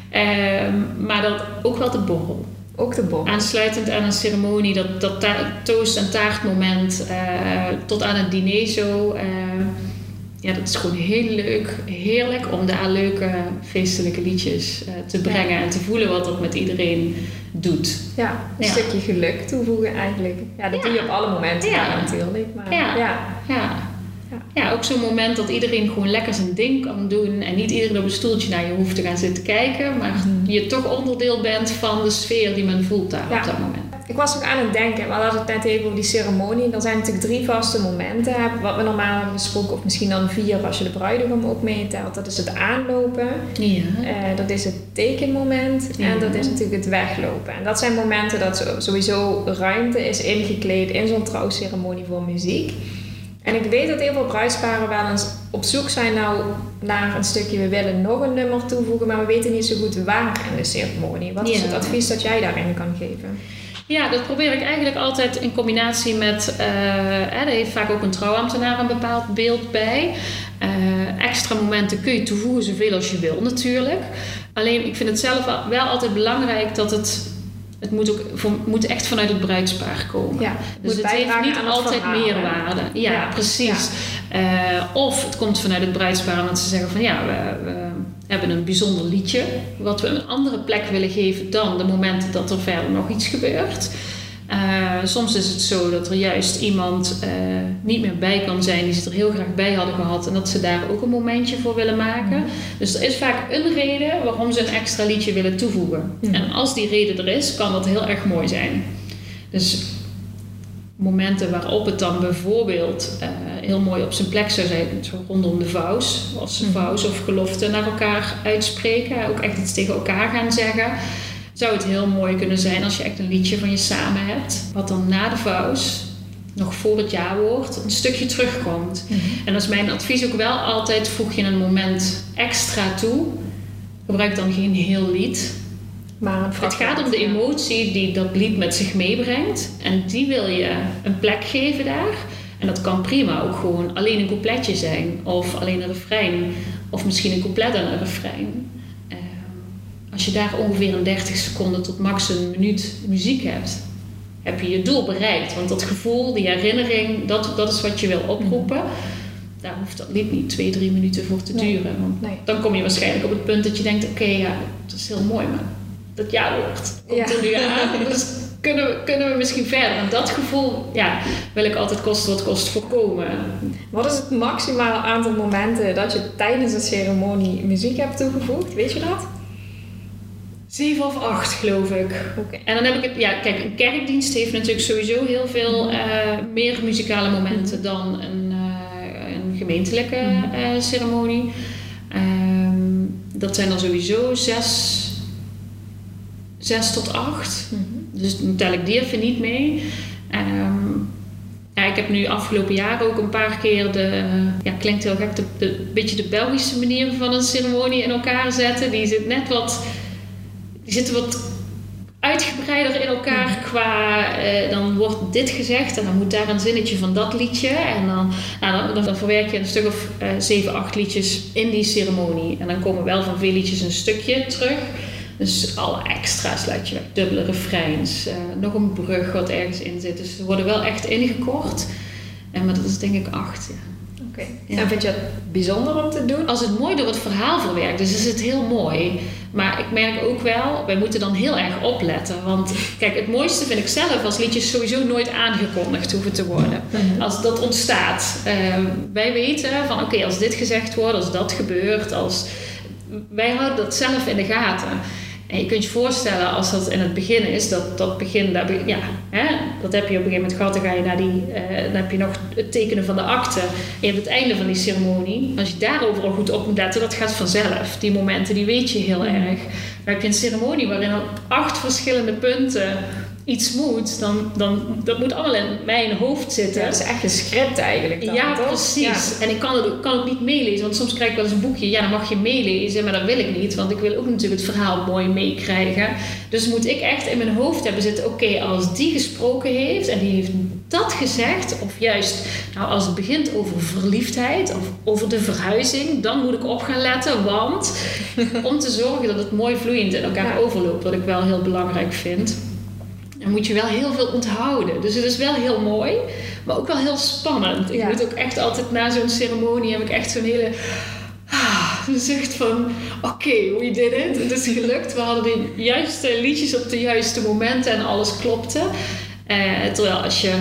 Ehm, maar dat ook wel de borrel. Ook de bom. Aansluitend aan een ceremonie, dat, dat ta- toast- en taartmoment, eh, tot aan het diner zo. eh, ja, dat is gewoon heel leuk, heerlijk om daar leuke feestelijke liedjes eh, te brengen en te voelen wat dat met iedereen doet. Ja, een Ja. stukje geluk toevoegen eigenlijk. Ja, dat Ja. doe je op alle momenten natuurlijk. Maar Ja. ja. Ja. Ook zo'n moment dat iedereen gewoon lekker zijn ding kan doen en niet iedereen op een stoeltje naar je hoeft te gaan zitten kijken, maar Mhm. je toch onderdeel bent van de sfeer die men voelt daar Ja. op dat moment. Ik was ook aan het denken, we hadden het net even over die ceremonie. Er zijn natuurlijk drie vaste momenten, wat we normaal hebben besproken, of misschien dan vier als je de bruidegom ook meetelt. Dat is het aanlopen, Ja. eh, dat is het tekenmoment Ja. en dat is natuurlijk het weglopen. En dat zijn momenten dat sowieso ruimte is ingekleed in zo'n trouwceremonie voor muziek. En ik weet dat heel veel bruidsparen wel eens op zoek zijn nou naar een stukje, we willen nog een nummer toevoegen, maar we weten niet zo goed waar in de ceremonie. Wat is het advies dat jij daarin kan geven? Ja, dat probeer ik eigenlijk altijd in combinatie met. eh er heeft vaak ook een trouwambtenaar een bepaald beeld bij. Eh, extra momenten kun je toevoegen zoveel als je wil, natuurlijk. Alleen ik vind het zelf wel altijd belangrijk dat het. Het moet, ook, moet echt vanuit het bruidspaar komen. Ja, Dus het heeft niet altijd verhaal, meerwaarde. Ja, Ja, precies. Eh, of het komt vanuit het bruidspaar omdat ze zeggen van ja, we, we hebben een bijzonder liedje. Wat we een andere plek willen geven dan de momenten dat er verder nog iets gebeurt. Eh, soms is het zo dat er juist iemand eh, niet meer bij kan zijn die ze er heel graag bij hadden gehad en dat ze daar ook een momentje voor willen maken. Dus er is vaak een reden waarom ze een extra liedje willen toevoegen. En als die reden er is, kan dat heel erg mooi zijn. Dus momenten waarop het dan bijvoorbeeld eh, heel mooi op zijn plek zou zijn, zo rondom de vouws, als ze Mhm. vouws of gelofte naar elkaar uitspreken, ook echt iets tegen elkaar gaan zeggen, zou het heel mooi kunnen zijn als je echt een liedje van je samen hebt, wat dan na de vouws, nog voor het jaarwoord, een stukje terugkomt. En dat is mijn advies ook wel altijd, voeg je een moment extra toe. Gebruik dan geen heel lied, Maar het gaat om de emotie die dat lied met zich meebrengt. En die wil je een plek geven daar. En dat kan prima ook gewoon alleen een coupletje zijn. Of alleen een refrein. Of misschien een couplet en een refrein. Als je daar ongeveer een 30 seconden tot max een minuut muziek hebt... heb je je doel bereikt. Want dat gevoel, die herinnering, dat, dat is wat je wil oproepen. Daar hoeft dat lied niet twee, drie minuten voor te Nee. duren. Want Nee. dan kom je waarschijnlijk op het punt dat je denkt... oké, ja, dat is heel mooi, maar dat jaarwoord komt Ja. er nu aan. [laughs] Dus kunnen we, kunnen we misschien verder? En dat gevoel ja, wil ik altijd kosten wat kost voorkomen. Wat is het maximale aantal momenten dat je tijdens een ceremonie muziek hebt toegevoegd? Weet je dat? Zeven of acht, geloof ik. En dan heb ik het, ja, kijk, een kerkdienst heeft natuurlijk sowieso heel veel eh, meer muzikale momenten dan een, eh, een gemeentelijke eh, ceremonie. Ehm, dat zijn dan sowieso zes, zes tot acht. Dus dan tel ik die even niet mee. Ehm, ja, ik heb nu afgelopen jaar ook een paar keer de, ja, klinkt heel gek, de, de beetje de Belgische manier van een ceremonie in elkaar zetten. Die zit net wat, die zitten wat uitgebreider in elkaar qua, eh, dan wordt dit gezegd en dan moet daar een zinnetje van dat liedje. En dan, nou, dan, dan verwerk je een stuk of eh, zeven, acht liedjes in die ceremonie. En dan komen wel van veel liedjes een stukje terug. Dus alle extra's laat je weg. Dubbele refreins, eh, nog een brug wat ergens in zit. Dus ze worden wel echt ingekort. En maar dat is denk ik acht, ja. Ja. En vind je het bijzonder om te doen? Als het mooi door het verhaal verwerkt is, is het heel mooi. Maar ik merk ook wel, wij moeten dan heel erg opletten. Want kijk, het mooiste vind ik zelf als liedjes sowieso nooit aangekondigd hoeven te worden. Als dat ontstaat. Ehm, wij weten van oké, als dit gezegd wordt, als dat gebeurt, als... wij houden dat zelf in de gaten. En je kunt je voorstellen als dat in het begin is, dat dat begin, be- ja, hè, dat heb je op een gegeven moment gehad, dan ga je naar die, eh, dan heb je nog het tekenen van de akte. En je hebt het einde van die ceremonie. Als je daarover al goed op moet letten, dat gaat vanzelf. Die momenten, die weet je heel erg. Maar heb je een ceremonie waarin op acht verschillende punten iets moet, dan, dan dat moet allemaal in mijn hoofd zitten. Ja, dat is echt een script eigenlijk dan, Ja, toch? precies. En ik kan het, ook- kan het niet meelezen, want soms krijg ik wel eens een boekje. Ja, dan mag je meelezen, maar dat wil ik niet, want ik wil ook natuurlijk het verhaal mooi meekrijgen. Dus moet ik echt in mijn hoofd hebben zitten: oké, als die gesproken heeft en die heeft dat gezegd, of juist, nou, als het begint over verliefdheid of over de verhuizing, dan moet ik op gaan letten, want [laughs] om te zorgen dat het mooi vloeiend in elkaar Ja. overloopt, wat ik wel heel belangrijk vind. Dan moet je wel heel veel onthouden. Dus het is wel heel mooi, maar ook wel heel spannend. Ik Ja. moet ook echt altijd na zo'n ceremonie heb ik echt zo'n hele ah, zucht van oké, we did it. Het is gelukt. We hadden de juiste liedjes op de juiste momenten en alles klopte. Eh, terwijl als je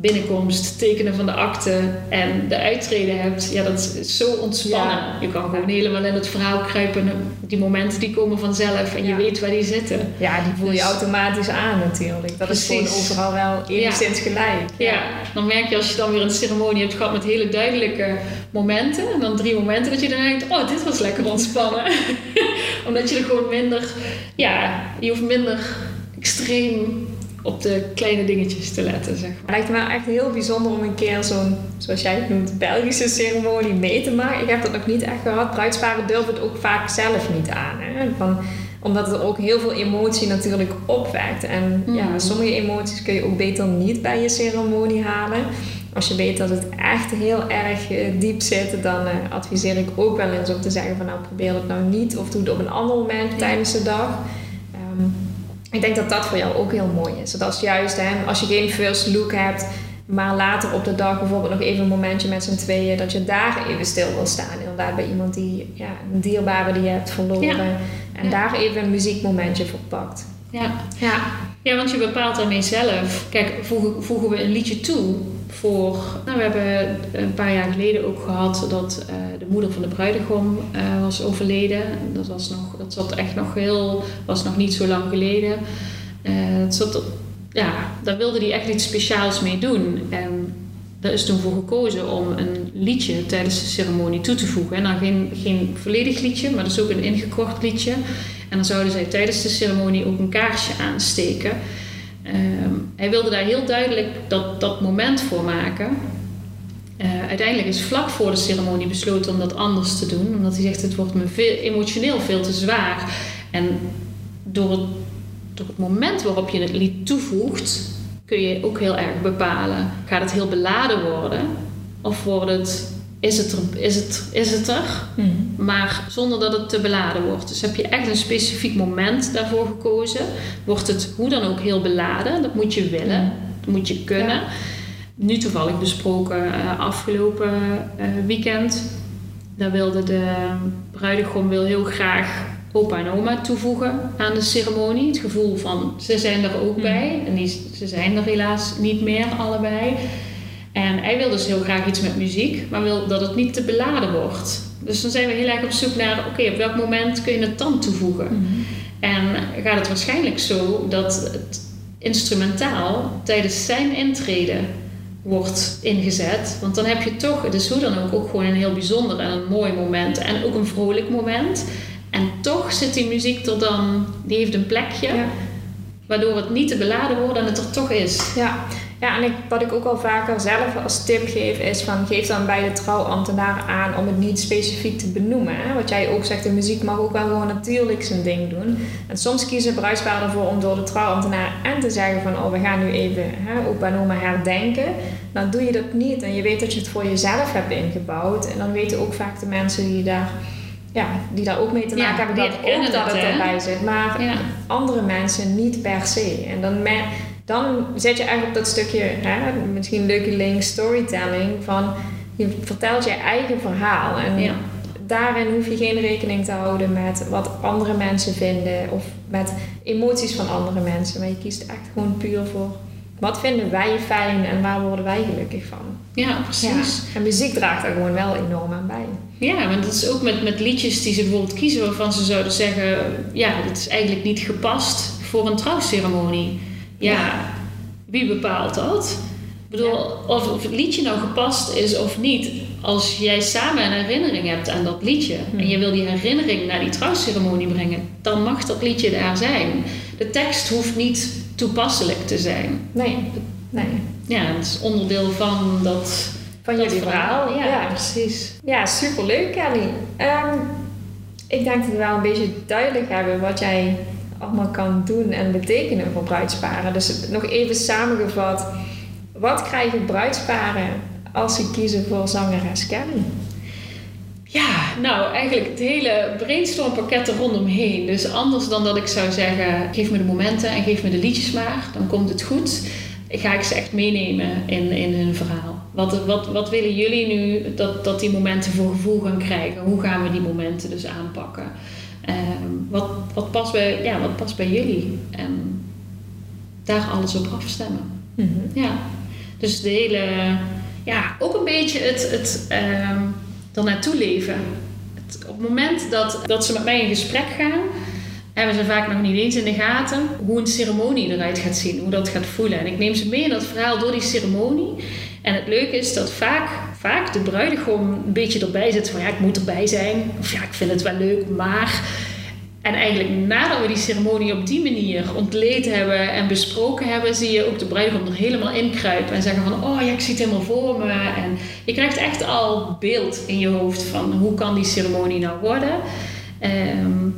binnenkomst, tekenen van de akte en de uittreden hebt, ja, dat is zo ontspannen. Ja. Je kan gewoon helemaal in het verhaal kruipen. Die momenten die komen vanzelf en je Ja. weet waar die zitten. Ja, die voel je Dus- automatisch aan natuurlijk. Dat is gewoon overal wel enigszins gelijk. Ja, dan merk je als je dan weer een ceremonie hebt gehad met hele duidelijke momenten. En dan drie momenten dat je dan denkt, oh, dit was lekker ontspannen. [laughs] Omdat je er gewoon minder, ja, je hoeft minder extreem op de kleine dingetjes te letten, zeg maar. Het lijkt me echt heel bijzonder om een keer zo'n, zoals jij het noemt, Belgische ceremonie mee te maken. Ik heb dat nog niet echt gehad. Bruidsparen durven het ook vaak zelf niet aan. Hè? Van, omdat het ook heel veel emotie natuurlijk opwekt. En ja, Mhm. sommige emoties kun je ook beter niet bij je ceremonie halen. Als je weet dat het echt heel erg eh, diep zit, dan eh, adviseer ik ook wel eens om te zeggen van nou probeer het nou niet of doe het op een ander moment tijdens de dag. Ehm, ik denk dat dat voor jou ook heel mooi is. Dat is juist, hè, als je geen first look hebt, maar later op de dag bijvoorbeeld nog even een momentje met z'n tweeën, dat je daar even stil wil staan. Inderdaad, bij iemand die, ja, een dierbare die je hebt verloren. Ja. En Ja. daar even een muziekmomentje voor pakt. Ja. Ja. ja, want je bepaalt daarmee zelf. Kijk, voegen, voegen we een liedje toe voor... Nou, we hebben een paar jaar geleden ook gehad dat eh, de moeder van de bruidegom eh, was overleden. Dat, was nog, dat zat echt nog heel... was nog niet zo lang geleden. Eh, het zat, ja, daar wilde hij echt iets speciaals mee doen. En daar is toen voor gekozen om een liedje tijdens de ceremonie toe te voegen. En dan geen, geen volledig liedje, maar dus ook een ingekort liedje. En dan zouden zij tijdens de ceremonie ook een kaarsje aansteken. Ehm, hij wilde daar heel duidelijk dat, dat moment voor maken. Eh, uiteindelijk is vlak voor de ceremonie besloten om dat anders te doen. Omdat hij zegt, het wordt me veel, emotioneel veel te zwaar. En door het, door het moment waarop je het lied toevoegt, kun je ook heel erg bepalen. Gaat het heel beladen worden? Of wordt het, is, het er, is, het, is het er? maar zonder dat het te beladen wordt. Dus heb je echt een specifiek moment daarvoor gekozen, wordt het hoe dan ook heel beladen. Dat moet je willen, dat moet je kunnen. Ja. Nu toevallig besproken eh, afgelopen eh, weekend. Daar wilde de bruidegom wil heel graag opa en oma toevoegen aan de ceremonie. Het gevoel van ze zijn er ook Mhm. bij. En die, ze zijn er helaas niet meer allebei. En hij wil dus heel graag iets met muziek, maar wil dat het niet te beladen wordt. Dus dan zijn we heel erg op zoek naar, oké, op welk moment kun je het dan toevoegen? En gaat het waarschijnlijk zo dat het instrumentaal tijdens zijn intrede wordt ingezet. Want dan heb je toch, het is hoe dan ook, ook gewoon een heel bijzonder en een mooi moment. En ook een vrolijk moment. En toch zit die muziek er dan, die heeft een plekje. Ja. Waardoor het niet te beladen wordt en het er toch is. Ja, ja en ik, wat ik ook al vaker zelf als tip geef is van geef dan bij de trouwambtenaar aan om het niet specifiek te benoemen. Hè? Wat jij ook zegt, de muziek mag ook wel gewoon natuurlijk zijn ding doen. En soms kiezen bruidsparen ervoor om door de trouwambtenaar en te zeggen van oh we gaan nu even hè, opa en oma herdenken. Dan doe je dat niet en je weet dat je het voor jezelf hebt ingebouwd. En dan weten ook vaak de mensen die daar, ja, die daar ook mee te Ja, maken hebben dat ook dat het, erbij zit. Maar Ja. andere mensen niet per se. En dan, dan zet je eigenlijk op dat stukje, hè, misschien leuke link storytelling van je vertelt je eigen verhaal. En Ja. daarin hoef je geen rekening te houden met wat andere mensen vinden of met emoties van andere mensen. Maar je kiest echt gewoon puur voor wat vinden wij fijn en waar worden wij gelukkig van. Ja, precies. Ja. En muziek draagt daar gewoon wel enorm aan bij. Ja, want dat is ook met, met liedjes die ze bijvoorbeeld kiezen waarvan ze zouden zeggen: ja, dit is eigenlijk niet gepast voor een trouwceremonie. Ja, wie bepaalt dat? Ik bedoel, of, of het liedje nou gepast is of niet. Als jij samen een herinnering hebt aan dat liedje en je wil die herinnering naar die trouwceremonie brengen, dan mag dat liedje daar zijn. De tekst hoeft niet toepasselijk te zijn. Nee, nee. Ja, het is onderdeel van dat. Van dat jullie verhaal. Ja, Ja, precies. ja superleuk Kelly. Ehm, ik denk dat we wel een beetje duidelijk hebben wat jij allemaal kan doen en betekenen voor bruidsparen. Dus nog even samengevat. Wat krijgen bruidsparen als ze kiezen voor zangeres Kelly? Ja, nou eigenlijk het hele brainstormpakket er rondomheen. Dus anders dan dat ik zou zeggen, geef me de momenten en geef me de liedjes maar, dan komt het goed. Ga ik ze echt meenemen in, in hun verhaal. Wat, wat, wat willen jullie nu dat, dat die momenten voor gevoel gaan krijgen? Hoe gaan we die momenten dus aanpakken? Ehm, wat, wat, past bij, ja, wat past bij jullie? En daar alles op afstemmen. Ja, dus de hele, ja, ook een beetje het, het ehm er naartoe leven. Het, op het moment dat, dat ze met mij in gesprek gaan, hebben ze vaak nog niet eens in de gaten hoe een ceremonie eruit gaat zien, hoe dat gaat voelen. En ik neem ze mee in dat verhaal door die ceremonie. En het leuke is dat vaak, vaak de bruidegom een beetje erbij zit van ja, ik moet erbij zijn. Of ja, ik vind het wel leuk, maar... En eigenlijk nadat we die ceremonie op die manier ontleed hebben en besproken hebben, zie je ook de bruidegom er helemaal in kruipen en zeggen van, oh ja, ik zie het helemaal voor me. En je krijgt echt al beeld in je hoofd van hoe kan die ceremonie nou worden. Ehm,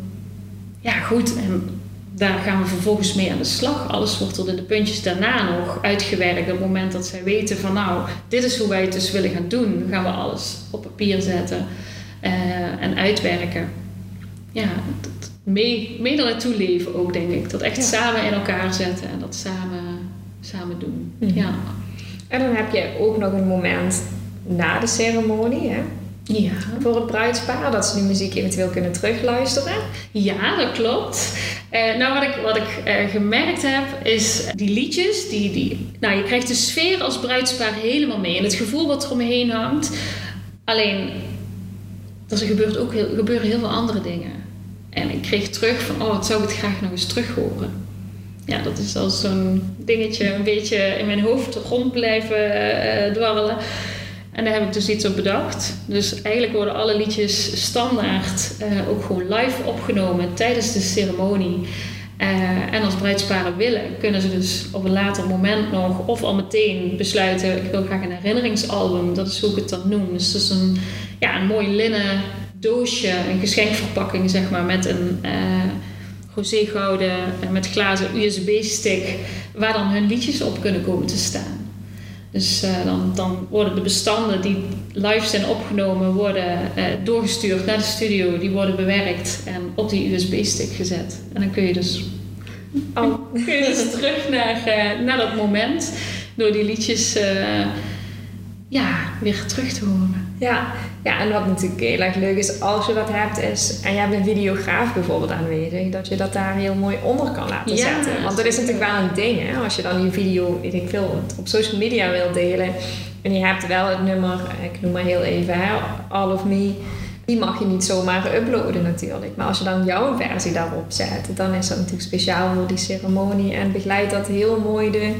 ja, goed. En daar gaan we vervolgens mee aan de slag. Alles wordt tot in de puntjes daarna nog uitgewerkt. Op het moment dat zij weten van, nou, dit is hoe wij het dus willen gaan doen, dan gaan we alles op papier zetten eh, en uitwerken. Ja, dat, mee, mee er naartoe leven ook, denk ik. Dat echt Ja. samen in elkaar zetten en dat samen, samen doen. Mhm. Ja. En dan heb je ook nog een moment na de ceremonie hè, Ja. voor het bruidspaar, dat ze die muziek eventueel kunnen terugluisteren. Ja, dat klopt. Eh, nou, wat ik, wat ik eh, gemerkt heb, is die liedjes, die, die, nou, je krijgt de sfeer als bruidspaar helemaal mee. En het gevoel wat er omheen hangt. Alleen, er gebeurt ook heel, gebeuren heel veel andere dingen. En ik kreeg terug van, oh, wat zou ik het graag nog eens terug horen. Ja, dat is als zo'n dingetje een beetje in mijn hoofd rond blijven eh, dwarrelen. En daar heb ik dus iets op bedacht. Dus eigenlijk worden alle liedjes standaard eh, ook gewoon live opgenomen tijdens de ceremonie. Eh, en als bruidsparen willen, kunnen ze dus op een later moment nog of al meteen besluiten: ik wil graag een herinneringsalbum. Dat is hoe ik het dan noem. Dus dat is een, ja, een mooi linnen doosje, een geschenkverpakking zeg maar, met een eh, met glazen USB-stick, waar dan hun liedjes op kunnen komen te staan. Dus eh, dan, dan worden de bestanden die live zijn opgenomen, worden doorgestuurd naar de studio. Die worden bewerkt en op die USB-stick gezet. En dan kun je dus, Oh. [laughs] kun je dus terug naar, naar dat moment. Door die liedjes ja, weer terug te horen. Ja, ja, en wat natuurlijk heel erg leuk is als je dat hebt, is en je hebt een videograaf bijvoorbeeld aanwezig, dat je dat daar heel mooi onder kan laten Ja, zetten. Want dat is natuurlijk wel een ding, hè? Als je dan die video, weet ik veel, op social media wil delen en je hebt wel het nummer, ik noem maar heel even, hè, All of Me, die mag je niet zomaar uploaden natuurlijk. Maar als je dan jouw versie daarop zet, dan is dat natuurlijk speciaal voor die ceremonie en begeleidt dat heel mooi de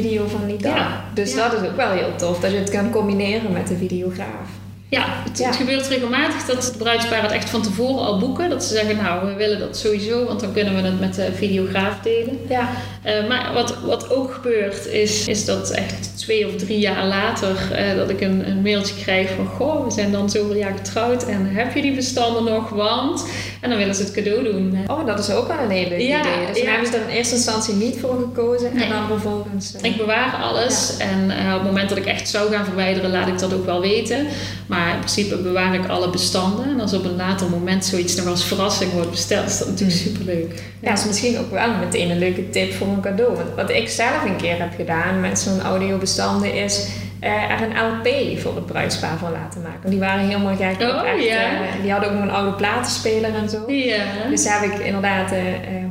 video van die dag. Ja, Dus ja. dat is ook wel heel tof, dat je het kan combineren met de videograaf. Ja, het, Ja. het gebeurt regelmatig dat de bruidsparen het echt van tevoren al boeken. Dat ze zeggen, nou, we willen dat sowieso, want dan kunnen we het met de videograaf delen. Ja, Eh, maar wat, wat ook gebeurt, is, is dat echt twee of drie jaar later eh, dat ik een, een mailtje krijg van, goh, we zijn dan zoveel jaar getrouwd en heb je die bestanden nog? Want, en dan willen ze het cadeau doen. Oh, dat is ook wel een heel leuk Ja, idee. Dus ja. hebben ze er in eerste instantie niet voor gekozen Nee. en dan vervolgens... eh, Ik bewaar alles en op het moment dat ik echt zou gaan verwijderen, laat ik dat ook wel weten. Maar in principe bewaar ik alle bestanden. En als op een later moment zoiets nog als verrassing wordt besteld, is dat natuurlijk Hmm. superleuk. ja, dat is misschien ook wel meteen een leuke tip voor een cadeau. Want wat ik zelf een keer heb gedaan met zo'n audiobestanden is... eh, er een LP voor het bruidspaar van laten maken. Die waren helemaal gek. Oh, echt, ja. eh, die hadden ook nog een oude platenspeler en zo. Ja. Dus heb ik inderdaad eh,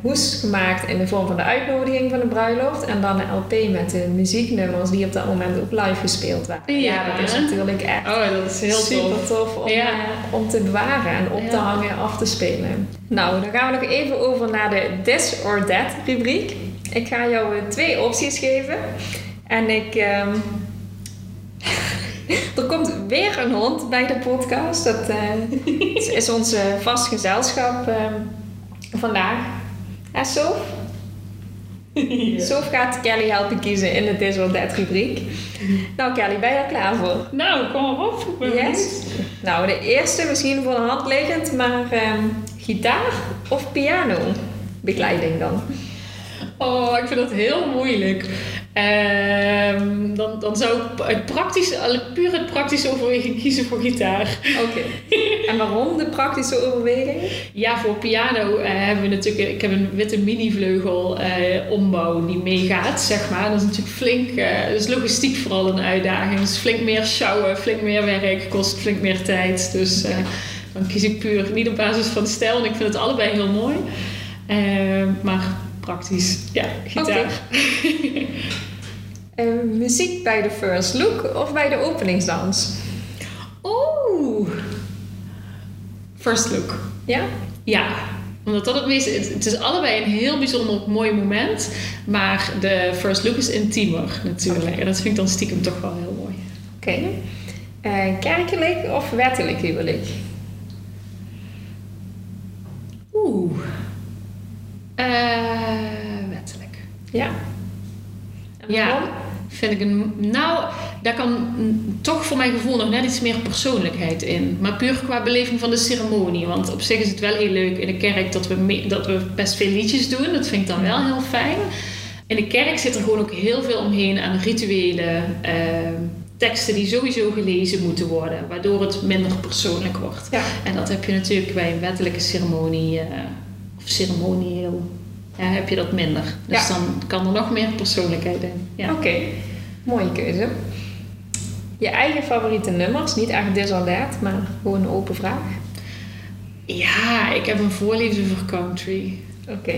hoes gemaakt in de vorm van de uitnodiging van de bruiloft. En dan een LP met de muzieknummers die op dat moment ook live gespeeld waren. Ja. dat is natuurlijk echt Oh, dat is heel super tof. tof, om, om te bewaren en op te hangen en af te spelen. Nou, dan gaan we nog even over naar de This or That rubriek. Ik ga jou twee opties geven. En ik... ehm, [laughs] er komt weer een hond bij de podcast. Dat eh, is ons eh, vast gezelschap ehm, vandaag. En Sof? [laughs] Sof gaat Kelly helpen kiezen in de This or That rubriek. Nou Kelly, ben je er klaar voor? Nou, kom maar op. Yes. Nou, de eerste misschien voor de hand liggend, maar ehm, gitaar of piano? Begeleiding dan. Oh, ik vind dat heel moeilijk. Ehm, dan, dan zou ik uit praktisch, puur uit praktische overweging kiezen voor gitaar. Oké. [laughs] en waarom de praktische overweging? Ja, voor piano eh, hebben we natuurlijk... Ik heb een witte minivleugel eh ombouw die meegaat, zeg maar. Dat is natuurlijk flink... eh dus logistiek vooral een uitdaging. Dus flink meer sjouwen, flink meer werk, kost flink meer tijd. Dus dan kies ik puur niet op basis van stijl. En ik vind het allebei heel mooi. Eh, maar praktisch, ja, gitaar. [laughs] Eh, muziek bij de first look of bij de openingsdans? Oeh. First look. Ja? Ja, omdat dat het meeste... Het, het is allebei een heel bijzonder mooi moment. Maar de first look is intiemer natuurlijk. En dat vind ik dan stiekem toch wel heel mooi. Oké. Eh, kerkelijk of wettelijk huwelijk? Oeh. Eh, wettelijk. Ja. En Ja. waarom? Vind ik een... Nou, daar kan toch voor mijn gevoel nog net iets meer persoonlijkheid in. Maar puur qua beleving van de ceremonie. Want op zich is het wel heel leuk in de kerk dat we, me- dat we best veel liedjes doen. Dat vind ik dan wel heel fijn. In de kerk zit er gewoon ook heel veel omheen aan rituelen. eh, teksten die sowieso gelezen moeten worden. Waardoor het minder persoonlijk wordt. Ja. En dat heb je natuurlijk bij een wettelijke ceremonie. eh, ceremonieel. Ja, heb je dat minder. Dus Ja. dan kan er nog meer persoonlijkheid in. Ja. Oké. Mooie keuze. Je eigen favoriete nummers, niet echt that, maar gewoon een open vraag. Ja, ik heb een voorliefde voor country.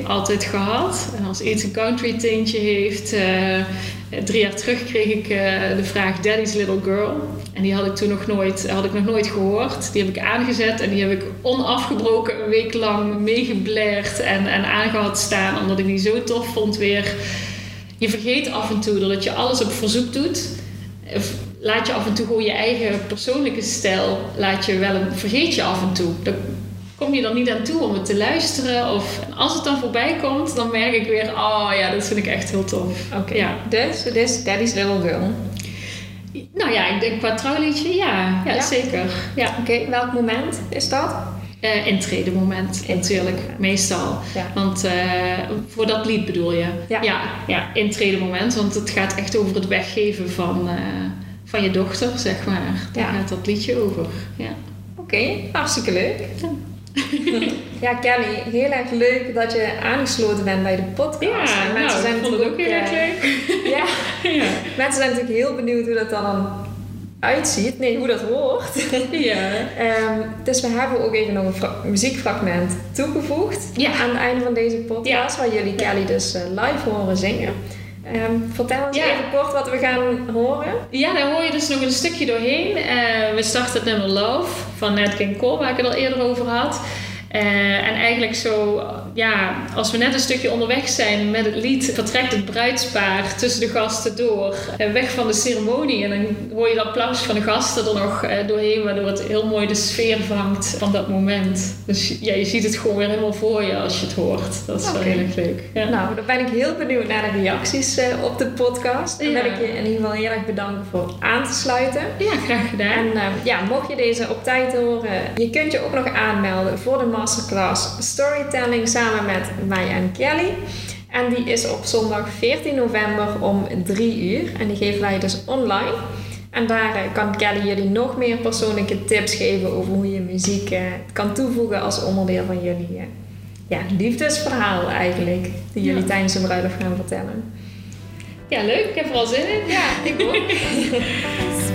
Altijd gehad. En als iets een country tintje heeft. eh, drie jaar terug kreeg ik eh, de vraag Daddy's Little Girl. En die had ik toen nog nooit, had ik nog nooit gehoord. Die heb ik aangezet en die heb ik onafgebroken een week lang meegeblaerd en, en aangehad staan. Omdat ik die zo tof vond weer. Je vergeet af en toe doordat je alles op verzoek doet. Laat je af en toe gewoon je eigen persoonlijke stijl. Laat je wel een, vergeet je af en toe. Daar kom je dan niet aan toe om het te luisteren. Of als het dan voorbij komt, dan merk ik weer, oh ja, dat vind ik echt heel tof. Oké. Ja. Dus het is Daddy's Little Girl. Nou ja, ik denk qua trouwliedje, ja, ja, Ja? zeker. Ja. Oké, welk moment is dat? Eh intredemoment natuurlijk, meestal. Ja. Want eh, voor dat lied bedoel je? Ja. ja, ja intredemoment. Want het gaat echt over het weggeven van, eh, van je dochter, zeg maar. Daar gaat dat liedje over. Ja. Oké, hartstikke leuk. [laughs] Ja, Kelly, heel erg leuk dat je aangesloten bent bij de podcast. Ja, En nou, ik vond het ook heel eh, erg leuk. [laughs] Ja, Ja. mensen zijn natuurlijk heel benieuwd hoe dat dan uitziet. Nee, hoe dat hoort. [laughs] ja. Ehm, dus we hebben ook even nog een fra- muziekfragment toegevoegd Ja. aan het einde van deze podcast, waar jullie Kelly dus eh, live horen zingen. Ehm, vertel ons Ja. even kort wat we gaan horen. Ja, daar hoor je dus nog een stukje doorheen. Eh, we starten het nummer Love van Nat King Cole, waar ik het al eerder over had. Eh, en eigenlijk zo, ja, als we net een stukje onderweg zijn met het lied, vertrekt het bruidspaar tussen de gasten door, eh, weg van de ceremonie. En dan hoor je het applaus van de gasten er nog eh, doorheen, waardoor het heel mooi de sfeer vangt van dat moment. Dus ja, je ziet het gewoon weer helemaal voor je als je het hoort. Dat is Oké. wel heel erg leuk. Ja. Nou, dan ben ik heel benieuwd naar de reacties eh, op de podcast. En Ja. wil ik je in ieder geval heel erg bedanken voor aan te sluiten. ja, graag gedaan. En ja, mocht je deze op tijd horen, je kunt je ook nog aanmelden voor de masterclass Storytelling samen met mij en Kelly. En die is op zondag 14 november om 3 uur. En die geven wij dus online. En daar eh, kan Kelly jullie nog meer persoonlijke tips geven over hoe je muziek eh, kan toevoegen als onderdeel van jullie eh, ja, liefdesverhaal eigenlijk. Die jullie Ja. tijdens de bruiloft gaan vertellen. Ja, leuk. Ik heb er al zin in. Ja, ik ook. [laughs]